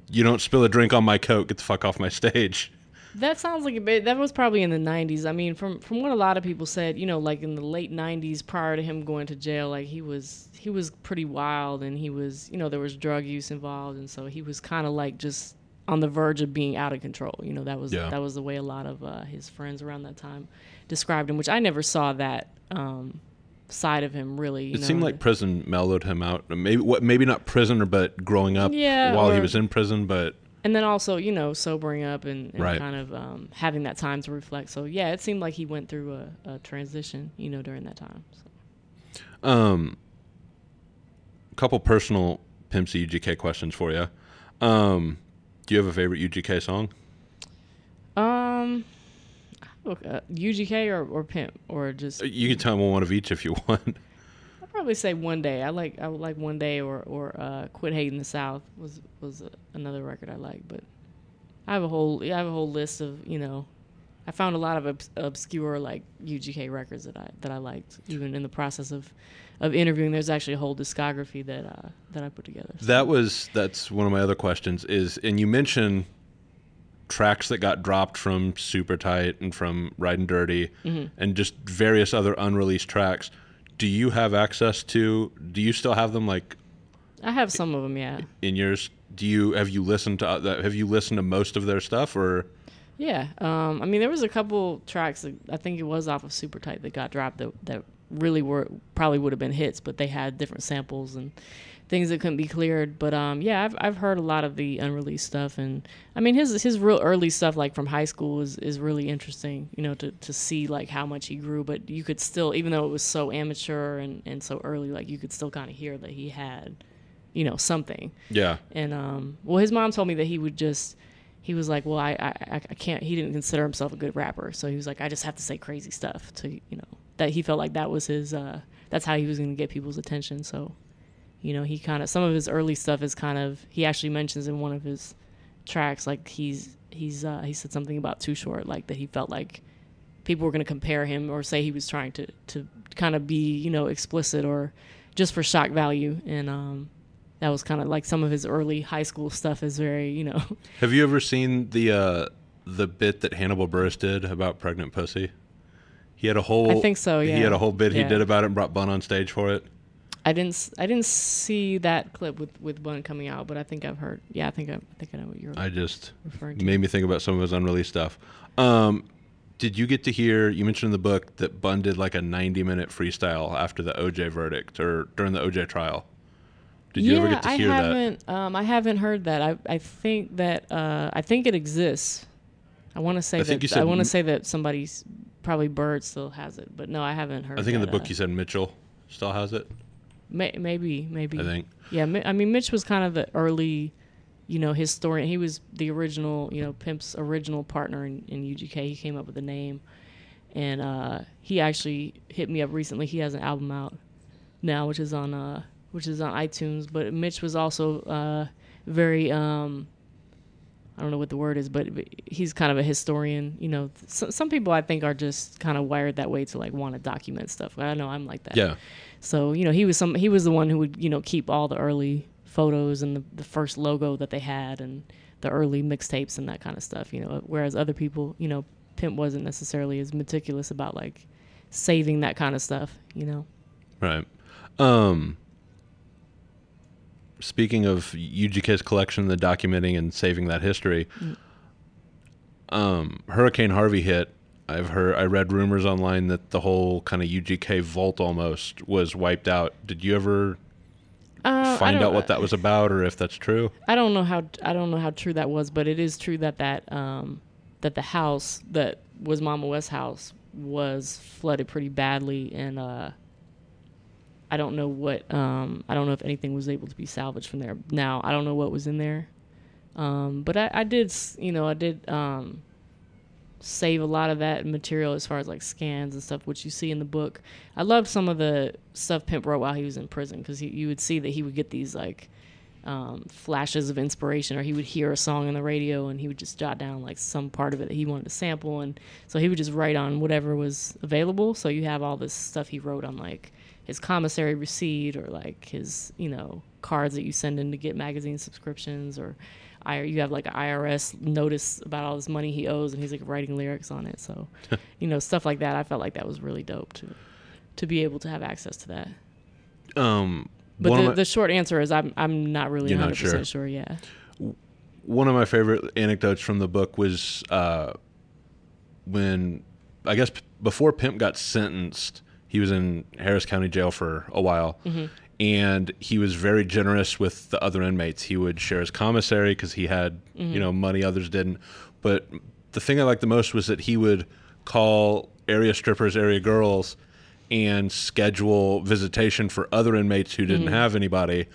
"You don't spill a drink on my coat. Get the fuck off my stage." That sounds like a bit. That was probably in the '90s. I mean, from from what a lot of people said, you know, like in the late '90s, prior to him going to jail, like he was he was pretty wild, and he was, you know, there was drug use involved, and so he was kind of like just on the verge of being out of control. You know, that was Yeah. that was the way a lot of uh, his friends around that time described him, which I never saw that um, side of him really. You It know, seemed like prison mellowed him out. Maybe what? Maybe not prisoner, but growing up Yeah, while he was in prison. But and then also you know sobering up and, and Right. kind of um, having that time to reflect so yeah it seemed like he went through a, a transition you know during that time so. Um, a couple personal Pimp C UGK questions for you. Um, do you have a favorite UGK song? um uh, UGK or, or pimp or just You can tell me one of each if you want. I'd probably say one day I like I would like one day or or uh, quit hating the South was was uh, another record I like but I have a whole I have a whole list of you know I found a lot of obs- obscure like UGK records that I that I liked even in the process of of interviewing there's actually a whole discography that uh, that I put together so. That was that's one of my other questions. Is and you mentioned tracks that got dropped from Super Tight and from Riding Dirty Mm-hmm. and just various other unreleased tracks. Do you have access to? Do you still have them like I have some of them, yeah. in yours? Do you have you listened to uh, have you listened to most of their stuff or? Yeah. Um, I mean, there was a couple tracks that I think it was off of Super Tight that got dropped that, that really were probably would have been hits, but they had different samples and things that couldn't be cleared. But um, yeah, I've I've heard a lot of the unreleased stuff, and I mean his his real early stuff like from high school is is really interesting. You know, to to see like how much he grew, but you could still, even though it was so amateur and and so early, like you could still kind of hear that he had, you know, something. Yeah. And um, well, his mom told me that he would just, he was like, well, I, I, I can't. He didn't consider himself a good rapper, so he was like, I just have to say crazy stuff to, you know, that he felt like that was his, uh, that's how he was going to get people's attention. So, you know, he kind of some of his early stuff is kind of he actually mentions in one of his tracks like he's he's uh, he said something about Too Short like that he felt like people were going to compare him or say he was trying to to kind of be you know explicit or just for shock value and um that was kind of like some of his early high school stuff is very you know Have you ever seen the uh, the bit that Hannibal Buress did about pregnant pussy? He had a whole. I think so, yeah. He had a whole bit he did about it and brought Bun on stage for it. I didn't I didn't see that clip with with one coming out but I think I've heard yeah I think I, I think I know what you're I just referring to made me think about some of his unreleased stuff. Um, did you get to hear? You mentioned in the book that Bun did like a ninety-minute freestyle after the OJ verdict or during the OJ trial. Did you yeah, ever get to hear I that? haven't. Um, I haven't heard that. I I think that uh, I think it exists. I want to say I that I want m- to say that somebody's probably Bird still has it, but no, I haven't heard. I think in the book uh, you said Mitchell still has it. May, maybe maybe I think. yeah. I mean, Mitch was kind of the early, you know, historian. He was the original, you know, Pimp's original partner in, in UGK. He came up with the name, and uh, he actually hit me up recently. He has an album out now, which is on uh, which is on iTunes. But Mitch was also uh, very um, I don't know what the word is, but he's kind of a historian. You know, some people I think are just kind of wired that way to like want to document stuff. I know I'm like that. Yeah. So you know, he was some he was the one who would you know keep all the early photos and the, the first logo that they had and the early mixtapes and that kind of stuff. You know, whereas other people, you know, Pimp wasn't necessarily as meticulous about like saving that kind of stuff. You know. Right. Um, speaking of UGK's collection, the documenting and saving that history, um, Hurricane Harvey hit. I've heard, I read rumors online that the whole kind of UGK vault almost was wiped out. Did you ever Uh, find out what that was about, or if that's true? I don't know how I don't know how true that was, but it is true that that um, that the house that was Mama Wes's house was flooded pretty badly, and uh, I don't know what um, I don't know if anything was able to be salvaged from there. Now I don't know what was in there, um, but I, I did you know I did um, save a lot of that material as far as like scans and stuff, which you see in the book. I love some of the stuff Pimp wrote while he was in prison because you would see that he would get these like um, flashes of inspiration, or he would hear a song on the radio and he would just jot down like some part of it that he wanted to sample, and so he would just write on whatever was available. So you have all this stuff he wrote on like his commissary receipt or like his you know cards that you send in to get magazine subscriptions or. I, you have like an IRS notice about all this money he owes, and he's like writing lyrics on it. So, you know, stuff like that. I felt like that was really dope to to be able to have access to that. Um, But the, my, the short answer is I'm I'm not really You're 100 not sure. sure. Yeah. one of my favorite anecdotes from the book was uh, when I guess p- before Pimp got sentenced, he was in Harris County Jail for a while, and he was very generous with the other inmates. He would share his commissary because he had you know money others didn't. But the thing I liked the most was that he would call area strippers, area girls, and schedule visitation for other inmates who didn't have anybody,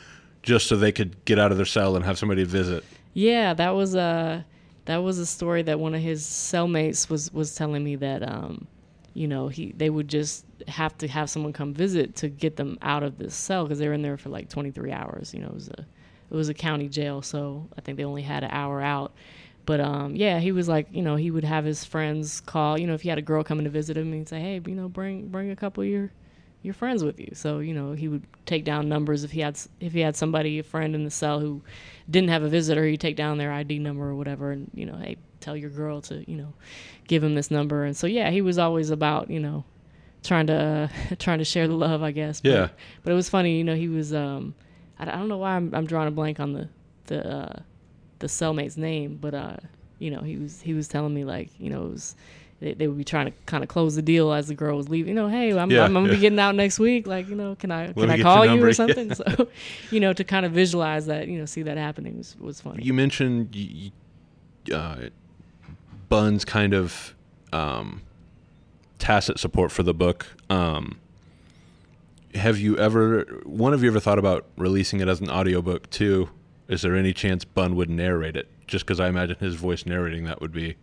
just so they could get out of their cell and have somebody visit. Yeah, that was a that was a story that one of his cellmates was was telling me that um, you know, he they would just have to have someone come visit to get them out of this cell because they were in there for like 23 hours. You know, it was a it was a county jail, so I think they only had an hour out. But um, yeah, he was like, you know, he would have his friends call. You know, if he had a girl coming to visit him, he'd say, hey, you know, bring bring a couple of your your friends with you. So you know he would take down numbers if he had if he had somebody a friend in the cell who didn't have a visitor, he'd take down their ID number or whatever, and you know, hey, tell your girl to you know give him this number. And so yeah, he was always about you know trying to uh, trying to share the love, I guess. But, Yeah. But it was funny, you know, he was um I, I don't know why I'm I'm drawing a blank on the the uh, the cellmate's name, but uh you know he was he was telling me like you know it was. They, they would be trying to kind of close the deal as the girl was leaving. You know, hey, I'm, Yeah, I'm, gonna yeah. be getting out next week. Like, you know, can I me can I call you or something? So, you know, to kind of visualize that, you know, see that happening was was funny. You mentioned uh, Bun's kind of um, tacit support for the book. Um, have you ever, one of you ever thought about releasing it as an audiobook too? Is there any chance Bun would narrate it? Just because I imagine his voice narrating that would be.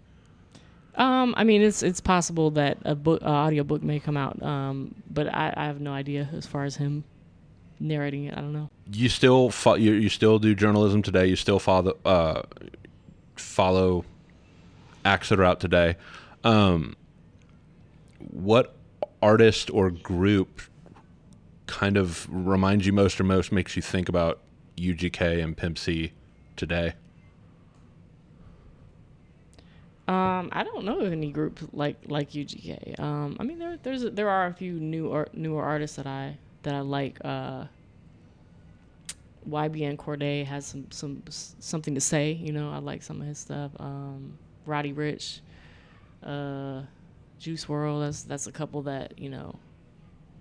Um, I mean, it's it's possible that a book, uh, audiobook may come out, um, but I, I have no idea as far as him narrating it. I don't know. You still fo- you, you still do journalism today. You still follow uh, follow acts that are out today. Um, what artist or group kind of reminds you most or most makes you think about UGK and Pimp C today? Um, I don't know of any group like like UGK. Um, I mean, there there's there are a few new newer artists that I that I like. Uh, YBN Cordae has some some something to say. You know, I like some of his stuff. Um, Roddy Ricch, uh, Juice WRLD. That's that's a couple that you know.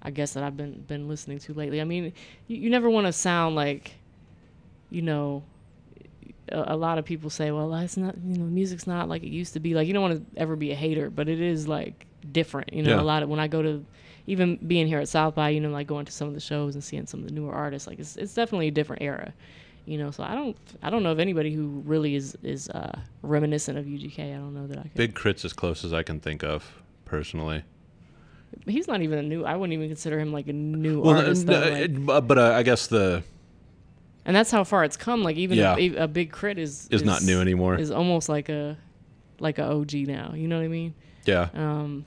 I guess that I've been been listening to lately. I mean, you, you never want to sound like, you know, a, a lot of people say, well, it's not, you know, music's not like it used to be. Like, you don't want to ever be a hater, but it is like different. You know, Yeah. a lot of when I go to, even being here at South by, you know, like going to some of the shows and seeing some of the newer artists, like it's it's definitely a different era. You know, so I don't I don't know of anybody who really is is uh, reminiscent of UGK. I don't know that I could. Big K.R.I.T.'s as close as I can think of personally. He's not even a new. I wouldn't even consider him like a new Well, artist. though, like- but uh, I guess the and that's how far it's come. Like even Yeah. a, a Big K.R.I.T. is is not new anymore. Is almost like a like a OG now. You know what I mean? yeah. um,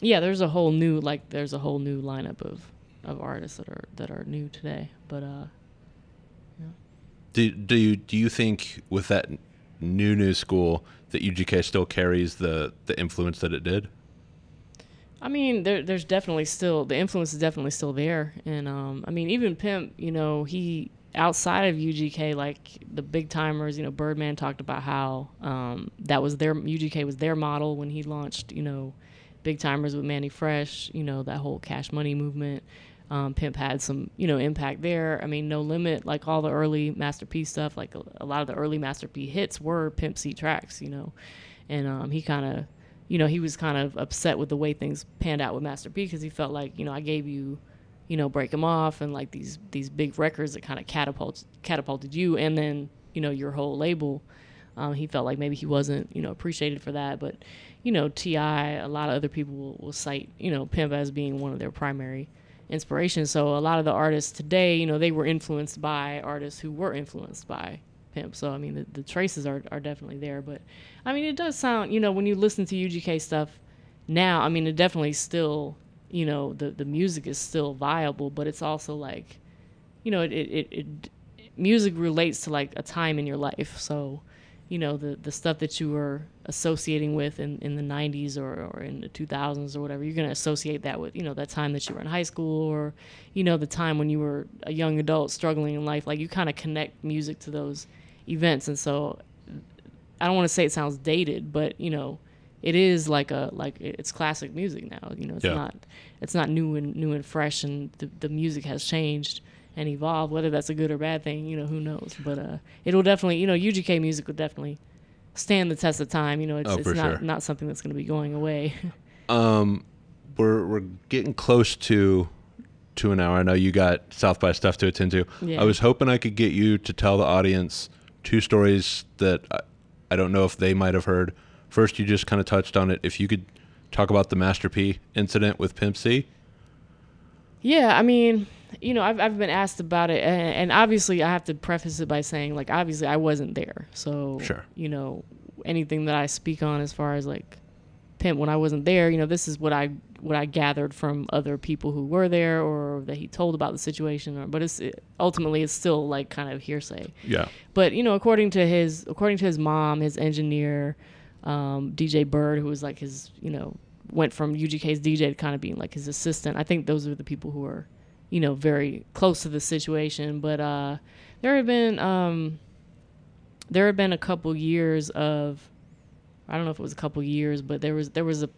yeah, there's a whole new like there's a whole new lineup of of artists that are that are new today. But uh, Do do you do you think with that new new school that UGK still carries the the influence that it did? I mean, there there's definitely still the influence is definitely still there, and um, I mean even Pimp, you know, he outside of UGK like the Big Tymers, you know, Birdman talked about how um, that was their UGK was their model when he launched, you know, Big Tymers with Mannie Fresh, you know, that whole Cash Money movement. Um, Pimp had some, you know, impact there. I mean, No Limit, like all the early Master P stuff, like a, a lot of the early Master P hits were Pimp C tracks, you know, and um, he kind of, you know, he was kind of upset with the way things panned out with Master P because he felt like, you know, I gave you, you know, break him off and like these these big records that kind of catapulted catapulted you and then you know your whole label. Um, he felt like maybe he wasn't, you know, appreciated for that. But, you know, T.I, a lot of other people will, will cite, you know, Pimp as being one of their primary inspirations. So a lot of the artists today, you know, they were influenced by artists who were influenced by Pimp. So I mean, the, the traces are are definitely there. But I mean, it does sound, you know, when you listen to UGK stuff now, I mean, it definitely still, you know, the the music is still viable, but it's also like, you know, it it, it, it music relates to like a time in your life. So, you know, the the stuff that you were associating with in, in the 90s or, or in the 2000s or whatever, you're going to associate that with, you know, that time that you were in high school or, you know, the time when you were a young adult struggling in life. Like you kind of connect music to those events. And so I don't want to say it sounds dated, but, you know, it is like a like it's classic music now. You know, it's Yeah. not it's not new and new and fresh, and the the music has changed and evolved. Whether that's a good or bad thing, you know, who knows? But uh, it'll definitely, you know, UGK music will definitely stand the test of time. You know, it's Oh, it's not sure. not something that's going to be going away. Um, we're we're getting close to to an hour. I know you got South by stuff to attend to. Yeah. I was hoping I could get you to tell the audience two stories that I, I don't know if they might have heard. First, you just kind of touched on it. If you could talk about the Master P incident with Pimp C. Yeah, I mean, you know, I've I've been asked about it, and, and obviously I have to preface it by saying, like, obviously I wasn't there, so Sure. you know, anything that I speak on as far as like Pimp when I wasn't there. You know, this is what I what I gathered from other people who were there or that he told about the situation. Or, but it's it, ultimately it's still like kind of hearsay. Yeah. But you know, according to his according to his mom, his engineer, um, DJ Bird, who was like his you know went from UGK's DJ to kind of being like his assistant. I think those are the people who are you know very close to the situation. But uh, there have been um, there have been a couple years of I don't know if it was a couple years, but there was there was a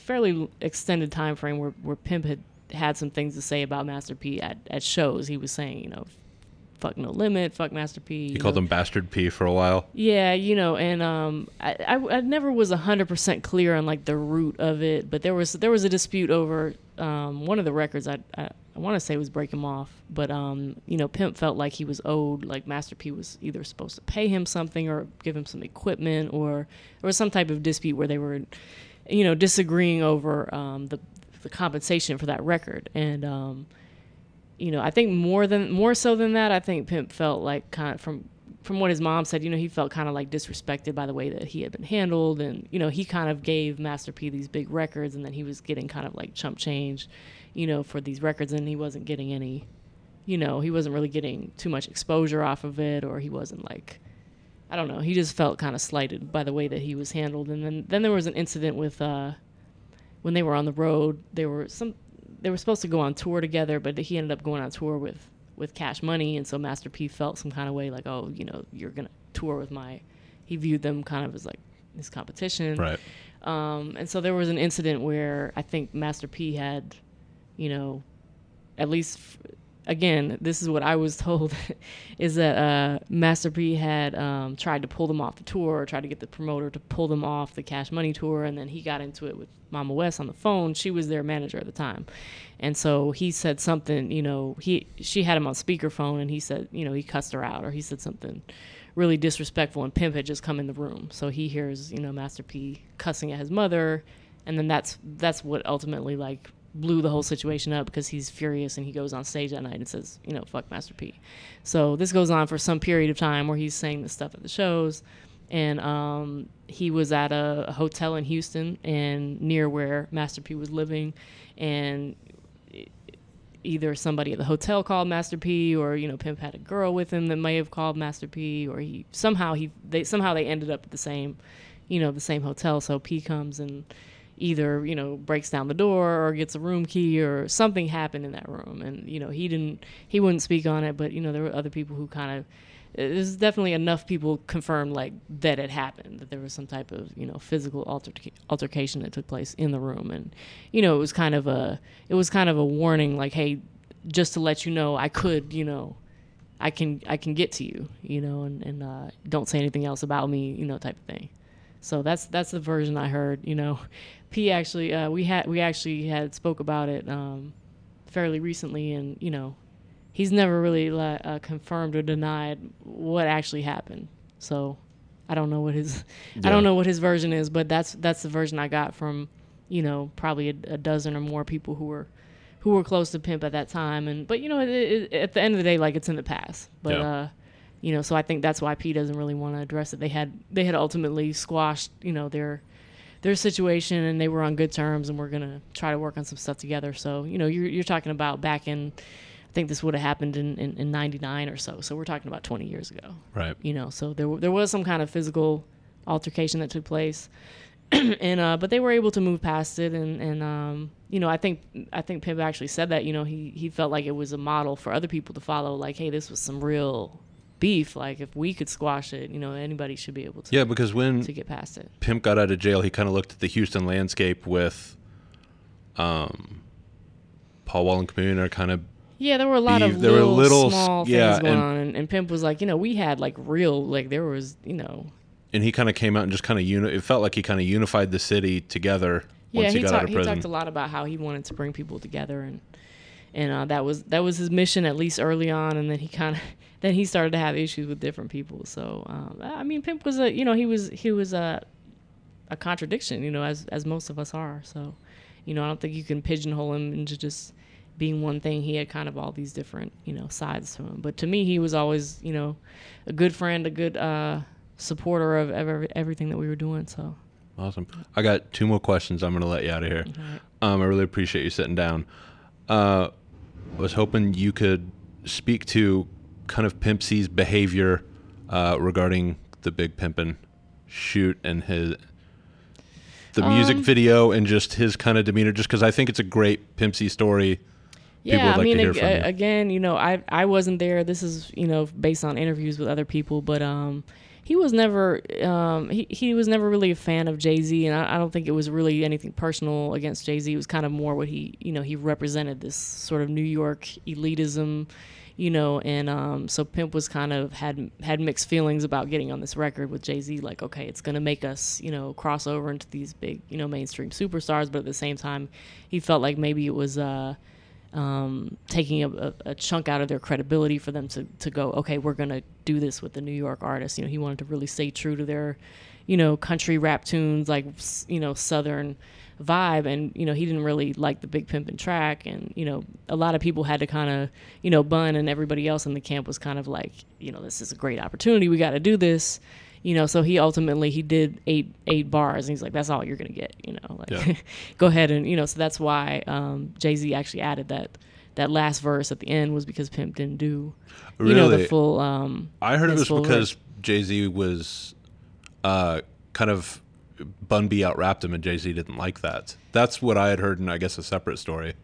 fairly extended time frame where, where Pimp had had some things to say about Master P at, at shows. He was saying, you know, fuck no limit, fuck Master P. He called know. him Bastard P for a while. Yeah, you know, and um, I, I, I never was hundred percent clear on like the root of it, but there was there was a dispute over um, one of the records. I I, I want to say was Break Him Off, but um, you know, Pimp felt like he was owed, like Master P was either supposed to pay him something or give him some equipment, or there was some type of dispute where they were, you know, disagreeing over um, the the compensation for that record, and um, you know, I think more than more so than that, I think Pimp felt like kind of from from what his mom said, you know, he felt kind of like disrespected by the way that he had been handled, and you know, he kind of gave Master P these big records, and then he was getting kind of like chump change, you know, for these records, and he wasn't getting any, you know, he wasn't really getting too much exposure off of it, or he wasn't like, I don't know, he just felt kind of slighted by the way that he was handled, and then then there was an incident with uh, when they were on the road, they were some they were supposed to go on tour together, but he ended up going on tour with with Cash Money, and so Master P felt some kind of way, like, oh, you know, you're gonna tour with my. He viewed them kind of as like his competition, Right. um, and so there was an incident where I think Master P had, you know, at least f- again, this is what I was told, is that uh, Master P had um, tried to pull them off the tour, or tried to get the promoter to pull them off the Cash Money tour, and then he got into it with Mama Wes on the phone. She was their manager at the time, and so he said something. You know, he she had him on speakerphone, and he said, you know, he cussed her out, or he said something really disrespectful, and Pimp had just come in the room, so he hears, you know, Master P cussing at his mother, and then that's that's what ultimately like blew the whole situation up because he's furious and he goes on stage that night and says, you know, fuck Master P. So this goes on for some period of time where he's saying this stuff at the shows. And um, he was at a, a hotel in Houston and near where Master P was living. And either somebody at the hotel called Master P or, you know, Pimp had a girl with him that may have called Master P or he somehow he they somehow they ended up at the same, you know, the same hotel. So P comes and either you know breaks down the door or gets a room key or something happened in that room. And you know he didn't he wouldn't speak on it but you know there were other people who kind of there's definitely enough people confirmed like that it happened that there was some type of you know physical alterca- altercation that took place in the room. And you know it was kind of a it was kind of a warning like hey just to let you know i could you know i can i can get to you you know and, and uh, don't say anything else about me you know type of thing so that's that's the version I heard. You know, P actually uh, we had we actually had spoke about it um, fairly recently, and you know, he's never really uh, confirmed or denied what actually happened. So I don't know what his I don't know what his version is, but that's that's the version I got from you know probably a, a dozen or more people who were who were close to Pimp at that time. And but you know, it, it, at the end of the day, like it's in the past. But Yeah. uh, you know, so I think that's why P doesn't really want to address it. They had they had ultimately squashed you know their their situation and they were on good terms and we're gonna try to work on some stuff together. So you know, you're you're talking about back in. I think this would have happened in, in, in 99 or so. So we're talking about 20 years ago Right. you know so there, there was some kind of physical altercation that took place and uh but they were able to move past it and and um you know i think i think pimp actually said that you know he he felt like it was a model for other people to follow like hey this was some real beef like if we could squash it you know anybody should be able to Yeah, because when to get past it Pimp got out of jail, he kind of looked at the Houston landscape with um, Paul Wall and Chamillionaire kind of yeah there were a lot beef. of There were little, little- small yeah, things going and- on and, and pimp was like you know we had like real like there was you know and he kind of came out and just kind of uni- it felt like he kind of unified the city together Yeah, once he, he, got talked. out of He talked a lot about how he wanted to bring people together, and and uh, that was that was his mission at least early on. And then he kind of then he started to have issues with different people. So um, I mean, Pimp was a you know he was he was a a contradiction, you know, as as most of us are. So you know, I don't think you can pigeonhole him into just being one thing. He had kind of all these different you know sides to him. But to me, he was always you know a good friend, a good uh, supporter of ever, everything that we were doing. So. Awesome. I got two more questions. I'm going to let you out of here. Um, I really appreciate you sitting down. Uh, I was hoping you could speak to kind of Pimp C's behavior uh, regarding the Big Pimpin' shoot and his the music Um, video and just his kind of demeanor. Just because I think it's a great Pimp C story. Yeah, I like mean, to hear ag- from you. again, you know, I I wasn't there. This is you know based on interviews with other people, but um, he was never um he he was never really a fan of Jay Z, and I, I don't think it was really anything personal against Jay Z. It was kind of more what he you know he represented this sort of New York elitism, you know, and um, so Pimp was kind of had had mixed feelings about getting on this record with Jay Z. Like, okay, it's gonna make us you know cross over into these big you know mainstream superstars, but at the same time, he felt like maybe it was uh um, taking a, a, a chunk out of their credibility for them to, to go, okay, we're going to do this with the New York artists. You know, he wanted to really stay true to their, you know, country rap tunes, like, you know, Southern vibe. And, you know, he didn't really like the Big Pimpin' track. And, you know, a lot of people had to kind of, you know, Bun and everybody else in the camp was kind of like, you know, this is a great opportunity. We got to do this. You know, so he ultimately he did eight eight bars, and he's like, "That's all you're gonna get." You know, like Yeah. go ahead and you know. So that's why um, Jay Z actually added that that last verse at the end was because Pimp didn't do you know the full. Um, I heard it was because Jay Z was uh, kind of Bun B out rapped him, and Jay Z didn't like that. That's what I had heard, and I guess a separate story.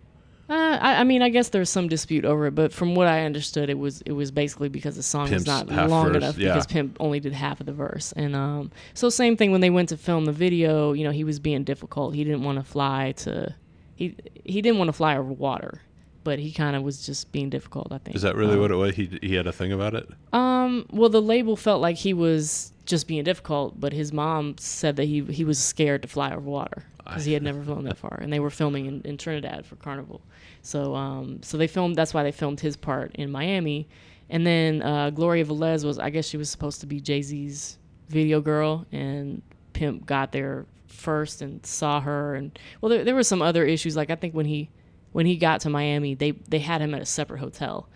Uh, I, I mean, I guess there's some dispute over it, but from what I understood, it was it was basically because the song Pimp's was not long verse, enough yeah. because Pimp only did half of the verse, and um, so same thing when they went to film the video. You know, he was being difficult. He didn't want to fly to he he didn't want to fly over water, but he kind of was just being difficult. I think Is that really Um, what it was? He he had a thing about it. Um, well, the label felt like he was just being difficult, but his mom said that he he was scared to fly over water because he had never flown that far, and they were filming in, in Trinidad for Carnival. So, um, so they filmed. That's why they filmed his part in Miami, and then uh, Gloria Velez was, I guess, she was supposed to be Jay Z's video girl, and Pimp got there first and saw her, and well, there, there were some other issues. Like I think when he when he got to Miami, they they had him at a separate hotel,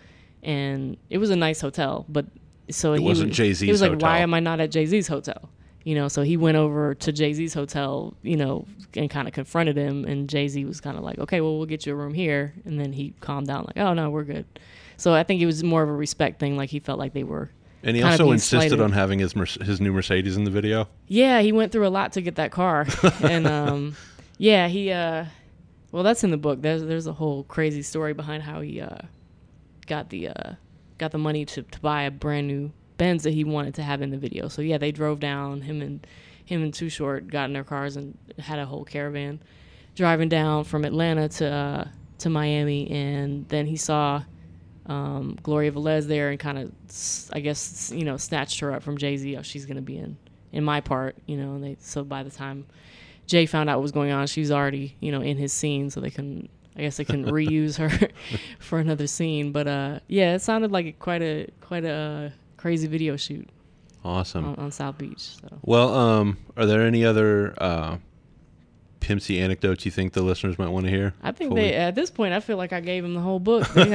and it was a nice hotel, but so he wasn't Jay-Z's He was like, hotel. "Why am I not at Jay Z's hotel?" You know, so he went over to Jay Z's hotel, you know, and kind of confronted him, and Jay Z was kind of like, "Okay, well, we'll get you a room here," and then he calmed down, like, "Oh no, we're good." So I think it was more of a respect thing, like he felt like they were. And he also insisted slighted. on having his his new Mercedes in the video. Yeah, he went through a lot to get that car, and um, yeah, he. Uh, well, that's in the book. There's there's a whole crazy story behind how he uh, got the uh, got the money to, to buy a brand new Benz that he wanted to have in the video. So yeah, they drove down him and him and Too Short got in their cars and had a whole caravan driving down from Atlanta to uh, to Miami, and then he saw um, Gloria Velez there and kind of, I guess, you know, snatched her up from Jay Z. Oh, she's gonna be in in my part, you know. And they so by the time Jay found out what was going on, she was already, you know, in his scene, so they couldn't. I guess they couldn't reuse her for another scene. But uh, yeah, it sounded like quite a quite a uh, crazy video shoot Awesome. on, on South Beach. So. Well, um, are there any other uh, Pimp C anecdotes you think the listeners might want to hear? I think they we- at this point I feel like I gave them the whole book. They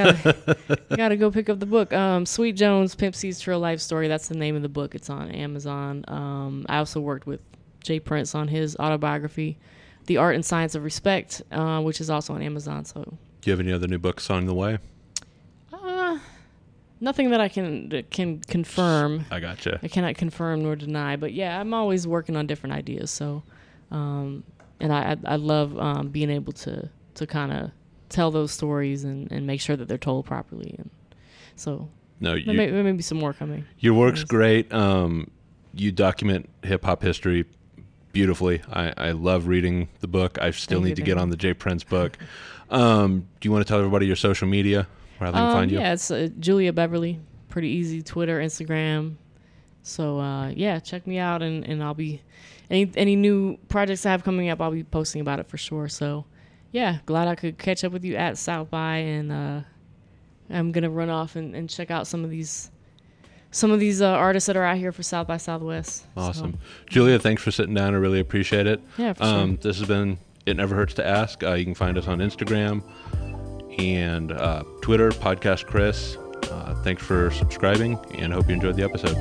gotta, go pick up the book. Um, Sweet Jones, Pimp C's Trill Life Story. That's the name of the book. It's on Amazon. Um, I also worked with J Prince on his autobiography, The Art and Science of Respect, uh, which is also on Amazon. So Do you have any other new books on the way? uh, nothing that I can that can confirm. I gotcha. I cannot confirm nor deny, but yeah, I'm always working on different ideas. So, um, and I I, I love um, being able to to kind of tell those stories and, and make sure that they're told properly. And so No, there may, there may be some more coming. your work's great. Um, you document hip hop history beautifully. I, I love reading the book. I still Thank need to get on the J Prince book. Um, do you want to tell everybody your social media where they can Um, find you? Yeah, it's uh, Julia Beverly. Pretty easy. Twitter, Instagram. So uh, yeah, check me out, and, and I'll be any any new projects I have coming up. I'll be posting about it for sure. So yeah, glad I could catch up with you at South by, and uh, I'm gonna run off and, and check out some of these some of these uh, artists that are out here for South by Southwest. So, Awesome. Julia, thanks for sitting down. I really appreciate it. yeah, for Um, sure. this has been It Never Hurts to Ask. Uh, you can find us on Instagram and uh, Twitter, Podcast Chris. Uh, thanks for subscribing and hope you enjoyed the episode.